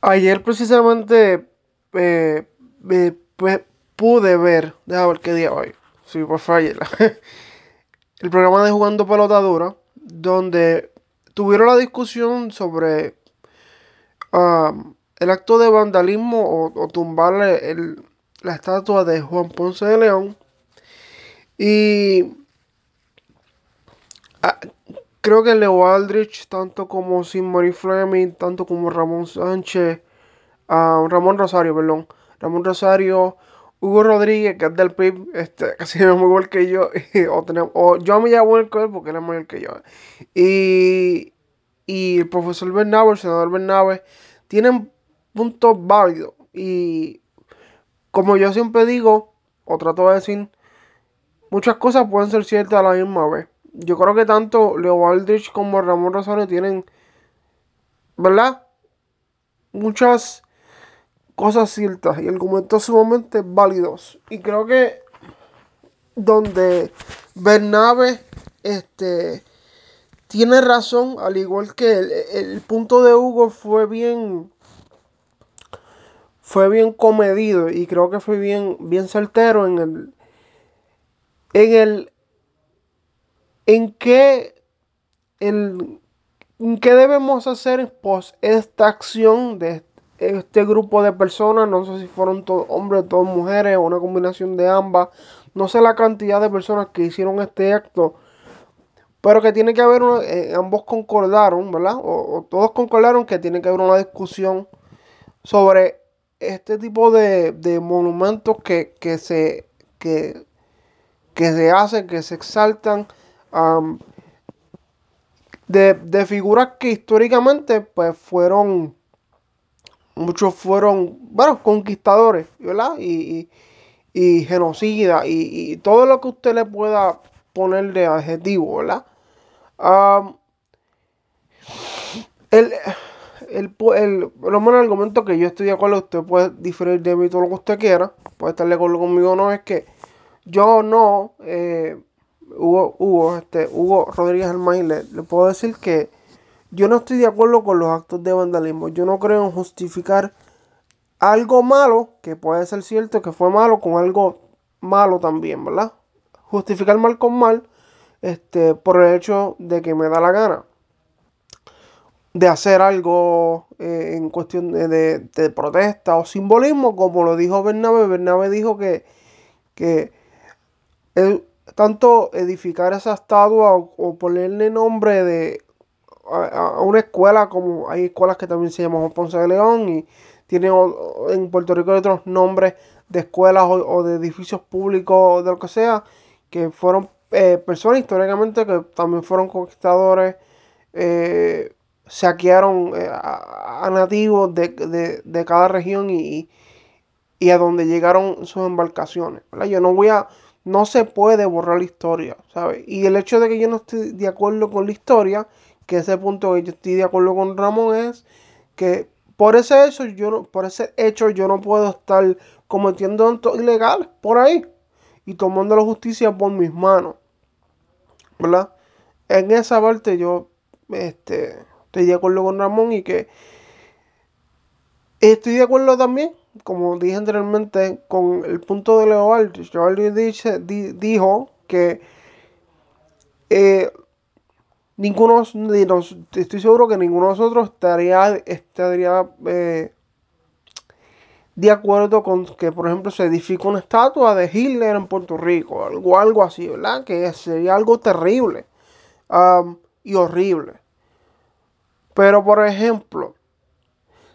Ayer precisamente eh, me- pues, pude ver, déjame ver qué día hoy. Sí, por ayer. El programa de Jugando Pelota Dura, donde tuvieron la discusión sobre ah, el acto de vandalismo o, o tumbarle el- la estatua de Juan Ponce de León. Y ah, creo que Leo Aldrich, tanto como Simone Fleming, tanto como Ramón Sánchez, ah, Ramón Rosario, perdón. Ramón Rosario, Hugo Rodríguez, que es del PIB, este, casi es muy igual que yo. o, tenemos, o yo me llamo el él porque él es mayor que yo. Y, y el profesor Bernabe, el senador Bernabe, tienen puntos válidos. Y como yo siempre digo, o trato de decir, muchas cosas pueden ser ciertas a la misma vez. Yo creo que tanto Leo Aldrich como Ramón Rosario tienen, ¿verdad? Muchas cosas ciertas y argumentos sumamente válidos. Y creo que donde Bernabe este, tiene razón, al igual que el, el punto de Hugo fue bien fue bien comedido y creo que fue bien bien certero en el en el en qué el en qué debemos hacer pues esta acción de este grupo de personas, no sé si fueron todos hombres, todas mujeres o una combinación de ambas, no sé la cantidad de personas que hicieron este acto, pero que tiene que haber, una, eh, ambos concordaron, ¿verdad? O, o, todos concordaron que tiene que haber una discusión sobre este tipo de, de monumentos que, que, se, que, que se hacen, que se exaltan, de, de, figuras que históricamente pues fueron muchos fueron, bueno, conquistadores, ¿verdad? Y, y, y genocidas y, y, todo lo que usted le pueda poner de adjetivo, ¿verdad? Um, el, el, el, el argumento que yo estoy de acuerdo, usted puede diferir de mí todo lo que usted quiera, puede estar de acuerdo conmigo no, es que yo no, eh, Hugo, Hugo, este, Hugo Rodríguez Almaín, le, puedo decir que yo no estoy de acuerdo con los actos de vandalismo. Yo no creo en justificar algo malo, que puede ser cierto que fue malo, con algo malo también, ¿verdad? Justificar mal con mal, este, por el hecho de que me da la gana de hacer algo eh, en cuestión de, de, protesta o simbolismo, como lo dijo Bernabe. Bernabe dijo que, que tanto edificar esa estatua o, o ponerle nombre de a, a, una escuela, como hay escuelas que también se llaman Ponce de León y tienen en Puerto Rico otros nombres de escuelas o, o, de edificios públicos o de lo que sea, que fueron eh, personas históricamente que también fueron conquistadores, eh, saquearon eh, a, a, nativos de, de, de, cada región y, y, a donde llegaron sus embarcaciones. Yo no voy a, no se puede borrar la historia, ¿sabes? Y el hecho de que yo no esté de acuerdo con la historia, que ese punto que yo estoy de acuerdo con Ramón es que por ese hecho yo no, por ese hecho yo no puedo estar cometiendo actos ilegales por ahí y tomando la justicia por mis manos. ¿Verdad? En esa parte yo este, estoy de acuerdo con Ramón y que estoy de acuerdo también, como dije anteriormente, con el punto de Leo Aldrich. Leo Aldrich dijo que eh, ninguno, estoy seguro que ninguno de nosotros estaría, estaría eh, de acuerdo con que, por ejemplo, se edifique una estatua de Hitler en Puerto Rico, algo, algo así, ¿verdad? Que sería algo terrible um, y horrible. Pero, por ejemplo,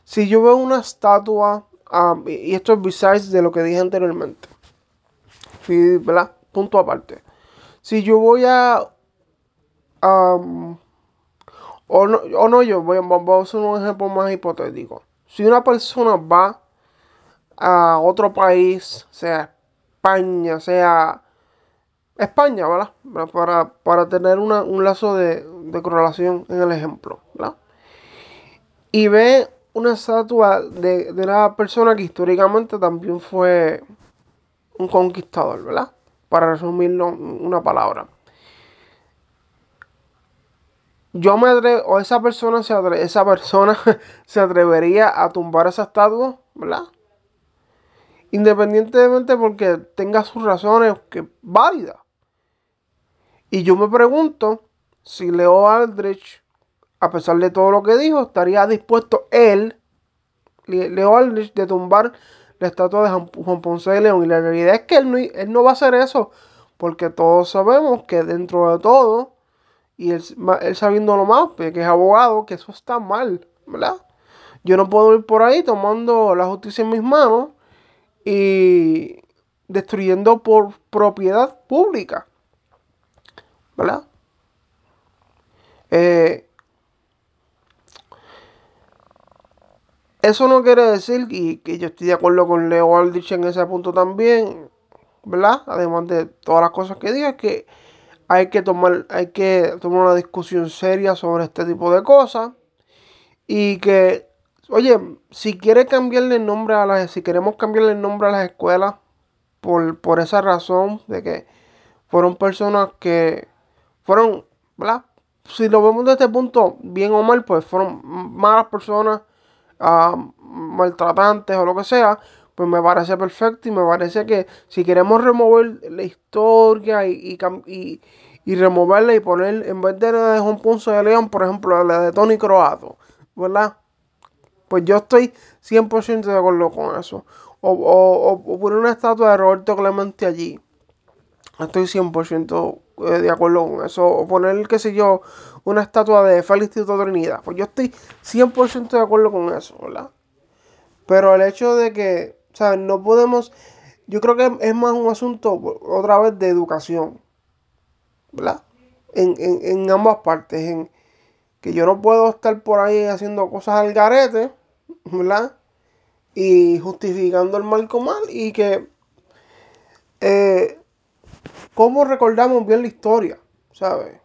si yo veo una estatua, um, y esto es besides de lo que dije anteriormente, ¿verdad? Punto aparte. Si yo voy a o, no, o no yo, voy, vamos a hacer un ejemplo más hipotético. Si una persona va a otro país, sea España, sea España, ¿verdad? Para, para tener una, un lazo de, de, correlación en el ejemplo, ¿verdad? Y ve una estatua de, de una persona que históricamente también fue un conquistador, ¿verdad? Para resumirlo una palabra. yo me atrevo, o esa persona se esa persona se atrevería a tumbar esa estatua, ¿verdad? Independientemente porque tenga sus razones que válidas. Y yo me pregunto si Leo Aldrich, a pesar de todo lo que dijo, estaría dispuesto él, Leo Aldrich, de tumbar la estatua de Juan Ponce de León. Y la realidad es que él no, él no va a hacer eso, porque todos sabemos que dentro de todo, y él, sabiendo lo más, que es abogado, que eso está mal, ¿verdad? Yo no puedo ir por ahí tomando la justicia en mis manos y destruyendo por propiedad pública, ¿verdad? Eh, eso no quiere decir y que yo estoy de acuerdo con Leo Aldrich en ese punto también, ¿verdad? Además de todas las cosas que diga, que hay que tomar, hay que tomar una discusión seria sobre este tipo de cosas. Y que, oye, si quiere cambiarle el nombre a las, si queremos cambiarle el nombre a las escuelas, por, por esa razón de que fueron personas que fueron, ¿verdad? Si lo vemos desde este punto, bien o mal, pues fueron malas personas, ah, maltratantes o lo que sea, pues me parece perfecto y me parece que si queremos remover la historia y, y, y, removerla y poner, en vez de la de Juan Ponce de León, por ejemplo, la de Tony Croato, ¿verdad? Pues yo estoy 100% de acuerdo con eso. O, o, poner una estatua de Roberto Clemente allí. Estoy 100% eh, de acuerdo con eso. O poner, qué sé yo, una estatua de Félix Tito Trinidad. Pues yo estoy 100% de acuerdo con eso, ¿verdad? Pero el hecho de que sea, No podemos. Yo creo que es más un asunto, otra vez, de educación. ¿Verdad? En, en, ambas partes. En que yo no puedo estar por ahí haciendo cosas al garete, ¿verdad? Y justificando el mal con mal. Y que. Eh, ¿Cómo recordamos bien la historia? ¿Sabes?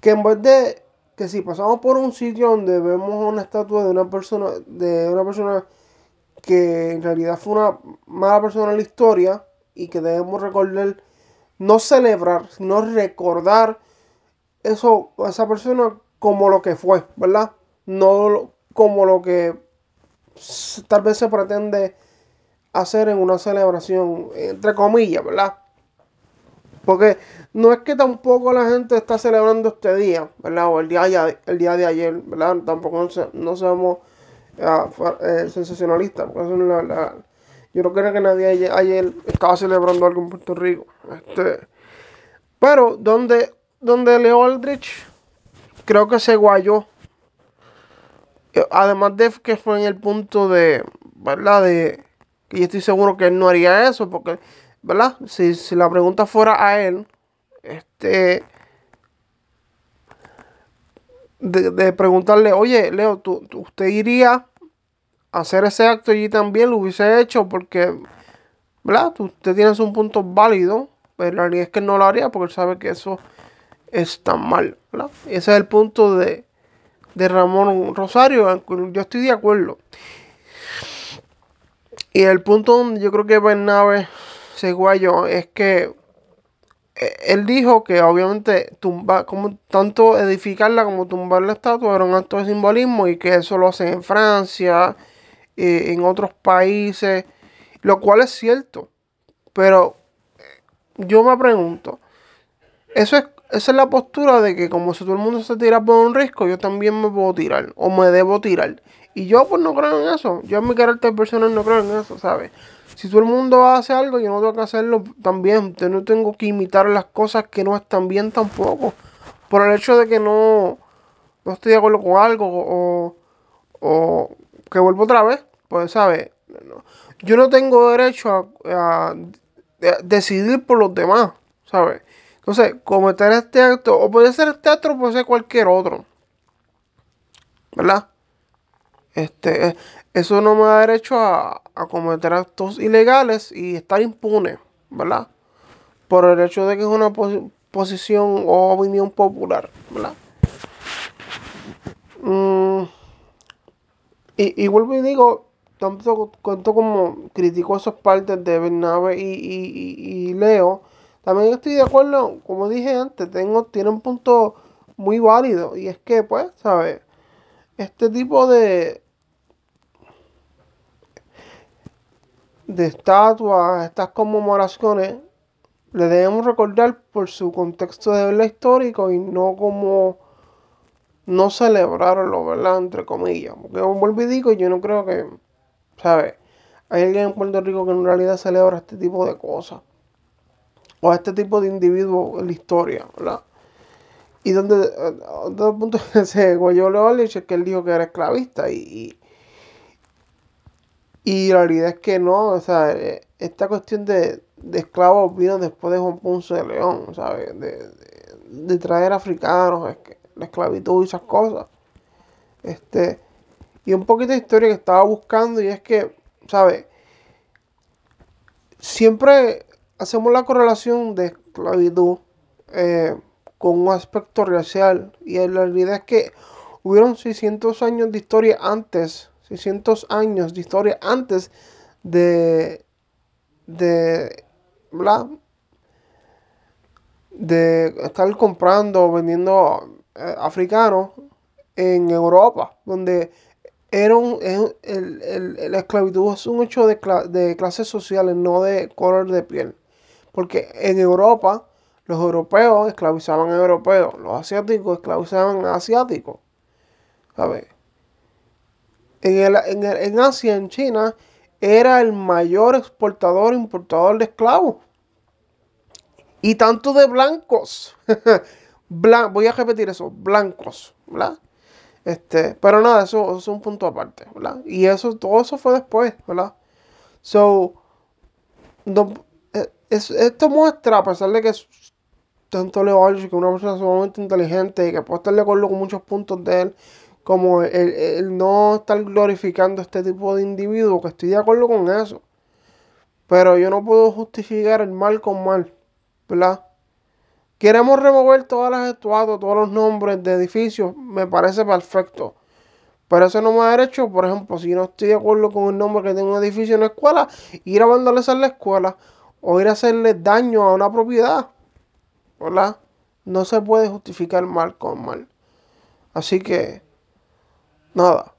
Que en vez de. Que si pasamos por un sitio donde vemos una estatua de una persona. De una persona que en realidad fue una mala persona en la historia y que debemos recordar, no celebrar, sino recordar eso, esa persona como lo que fue, ¿verdad? No como lo que tal vez se pretende hacer en una celebración, entre comillas, ¿verdad? Porque no es que tampoco la gente está celebrando este día, ¿verdad? O el día, el día de ayer, ¿verdad? Tampoco no sabemos eh, sensacionalista. yo no creo que nadie ayer, estaba celebrando algo en Puerto Rico. Este, pero donde, donde Leo Aldrich creo que se guayó. Además de que fue en el punto de, ¿verdad? De yo estoy seguro que él no haría eso, porque, ¿verdad? Si, si la pregunta fuera a él, este, de, preguntarle, oye, Leo, ¿tú, usted iría a hacer ese acto allí también? Lo hubiese hecho porque, ¿verdad? Usted tiene un punto válido, pero la realidad es que no lo haría porque él sabe que eso está mal, ¿verdad? Ese es el punto de, de Ramón Rosario, yo estoy de acuerdo. Y el punto donde yo creo que Bernabe se guayó es que eh, él dijo que obviamente tumba, como tanto edificarla como tumbar la estatua era un acto de simbolismo y que eso lo hacen en Francia, eh, en otros países, lo cual es cierto. Pero eh, yo me pregunto, eso es, esa es la postura de que como si todo el mundo se tira por un risco, yo también me puedo tirar o me debo tirar. Y yo pues no creo en eso. Yo en mi carácter personal no creo en eso, ¿sabes? Si todo el mundo hace algo, yo no tengo que hacerlo también. Yo no tengo que imitar las cosas que no están bien tampoco. Por el hecho de que no, no estoy de acuerdo con algo o, o que vuelvo otra vez, pues, ¿sabes? Yo no tengo derecho a, decidir por los demás, ¿sabes? Entonces, cometer este acto, o puede ser este acto, puede ser cualquier otro. ¿Verdad? Este, eso no me da derecho a, cometer actos ilegales y estar impune, ¿verdad? Por el hecho de que es una posición o opinión popular, ¿verdad? Mm, y, vuelvo y digo, tanto, tanto como critico esas partes de Bernabe y, Leo, también estoy de acuerdo, como dije antes, tengo, tiene un punto muy válido. Y es que, pues, ¿sabes? Este tipo de, de estatuas, estas conmemoraciones, le debemos recordar por su contexto de histórico y no como no celebrarlo, ¿verdad? Entre comillas. Porque vuelvo y digo, yo no creo que, ¿sabes? Hay alguien en Puerto Rico que en realidad celebra este tipo de cosas. O a este tipo de individuos en la historia, ¿verdad? Y donde, otro eh, punto ese Guayo es que él dijo que era esclavista y, y, la realidad es que no, o sea, eh, esta cuestión de, de esclavos vino después de Juan Ponce de León, ¿sabes? De, de, traer africanos, la esclavitud y esas cosas. Este, y un poquito de historia que estaba buscando y es que, ¿sabes? Siempre hacemos la correlación de esclavitud eh, con un aspecto racial y la realidad es que hubieron 600 años de historia antes, 600 años de historia antes de, de, ¿verdad? de estar comprando o vendiendo eh, africanos en Europa, donde era un, el, la esclavitud es un hecho de, de clases sociales, no de color de piel. Porque en Europa, los europeos esclavizaban a europeos, los asiáticos esclavizaban a asiáticos. ¿Sabes? En, el, en, en Asia, en China, era el mayor exportador e importador de esclavos. Y tanto de blancos. voy a repetir eso, blancos. Este, pero nada, eso, es un punto aparte, ¿verdad? Y eso, todo eso fue después, ¿verdad? So, eh, esto muestra, a pesar de que tanto Leo que una persona sumamente inteligente y que puede estar de acuerdo con muchos puntos de él, como el, no estar glorificando este tipo de individuo, que estoy de acuerdo con eso. Pero yo no puedo justificar el mal con mal, ¿verdad? Queremos remover todas las estatuas, todos los nombres de edificios, me parece perfecto. Pero eso no me ha derecho, por ejemplo, si no estoy de acuerdo con el nombre que tiene un edificio en la escuela, ir a vandalizar la escuela o ir a hacerle daño a una propiedad. ¿Verdad? No se puede justificar mal con mal. Así que, nada.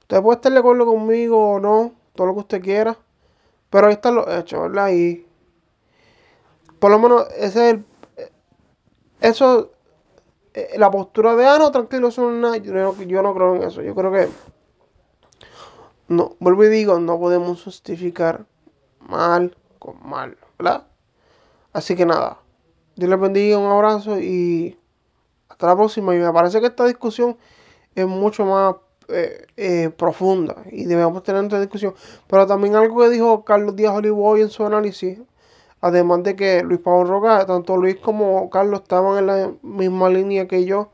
Usted puede estar de acuerdo conmigo o no, todo lo que usted quiera. Pero ahí están los hechos, ¿verdad? Y por lo menos ese es el eso, eh, la postura de, ah, tranquilo, eso no yo, no, yo no creo en eso. Yo creo que, no, vuelvo y digo, no podemos justificar mal con mal, ¿verdad? Así que nada, Dios les bendiga, un abrazo y hasta la próxima. Y me parece que esta discusión es mucho más eh, eh, profunda y debemos tener esta discusión. Pero también algo que dijo Carlos Díaz Olivo en su análisis Además de que Luis Pablo Roca, tanto Luis como Carlos estaban en la misma línea que yo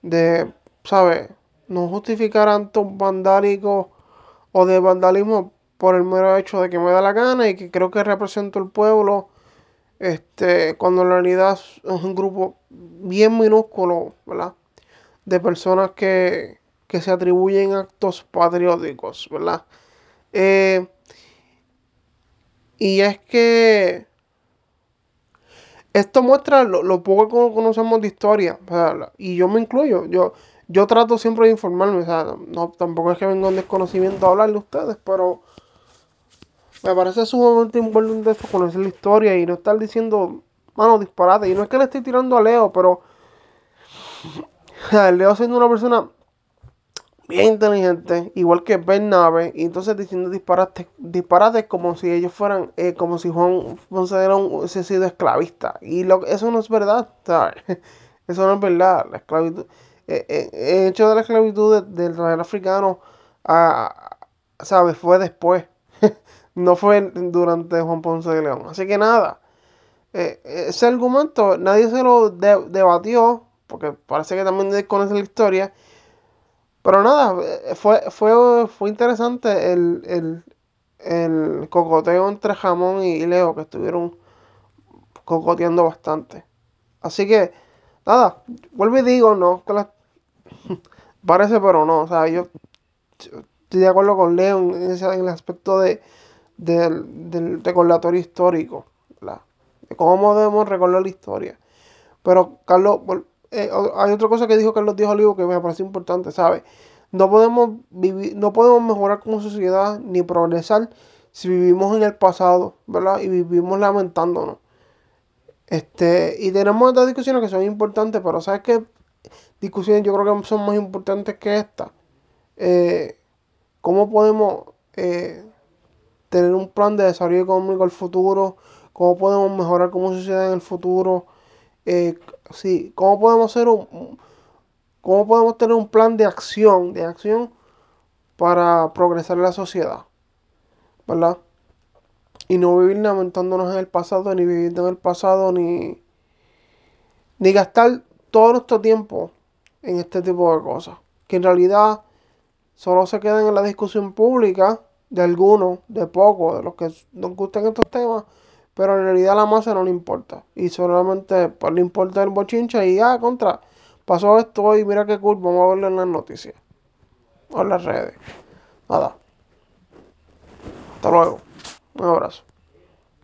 de, ¿sabes? No justificar actos vandálicos o de vandalismo por el mero hecho de que me da la gana y que creo que represento el pueblo, este, cuando en realidad es un grupo bien minúsculo, ¿verdad? De personas que, que se atribuyen actos patrióticos, ¿verdad? Eh, y es que esto muestra lo, poco que conocemos de historia. y yo me incluyo. Yo, yo trato siempre de informarme. O sea, no, tampoco es que venga un desconocimiento a hablar de ustedes, pero me parece sumamente importante esto, conocer la historia y no estar diciendo, mano, disparate. Y no es que le estoy tirando a Leo, pero Leo siendo una persona bien inteligente, igual que Bernabe, y entonces diciendo disparates, disparates como si ellos fueran, eh, como si Juan Ponce hubiese sido esclavista. Y lo, eso no es verdad, ¿sabes? Eso no es verdad. La esclavitud, eh, eh, el hecho de la esclavitud del real africano, ah, ¿sabes? Fue después. no fue durante Juan Ponce de León. Así que nada, ese argumento nadie se lo debatió, porque parece que también desconoce la historia. Pero nada, eh, fue, fue, fue interesante el, cocoteo entre Jamón y Leo, que estuvieron cocoteando bastante. Así que, nada, vuelvo y digo, no, parece, pero no. O sea, yo estoy de acuerdo con Leo en, el aspecto de, del recordatorio histórico, de cómo debemos recordar la historia. Pero Carlos, eh, hay otra cosa que dijo Carlos Díaz Olivo que me parece importante, ¿sabes? No podemos vivir, no podemos mejorar como sociedad ni progresar si vivimos en el pasado, ¿verdad? Y vivimos lamentándonos. Este, y tenemos otras discusiones que son importantes, pero ¿sabes qué? Discusiones yo creo que son más importantes que esta. Eh, ¿Cómo podemos eh, tener un plan de desarrollo económico al futuro? ¿Cómo podemos mejorar como sociedad en el futuro? Eh, sí, ¿cómo podemos hacer un, cómo podemos tener un plan de acción, de acción para progresar la sociedad, ¿verdad? Y no vivir lamentándonos en el pasado, ni vivir en el pasado, ni, ni gastar todo nuestro tiempo en este tipo de cosas. Que en realidad solo se quedan en la discusión pública de algunos, de pocos, de los que nos gustan estos temas, pero en realidad a la masa no le importa. Y solamente pues, le importa el bochincha y ah, contra, pasó esto y mira qué cool, vamos a verlo en las noticias o en las redes. Nada. Hasta luego. Un abrazo.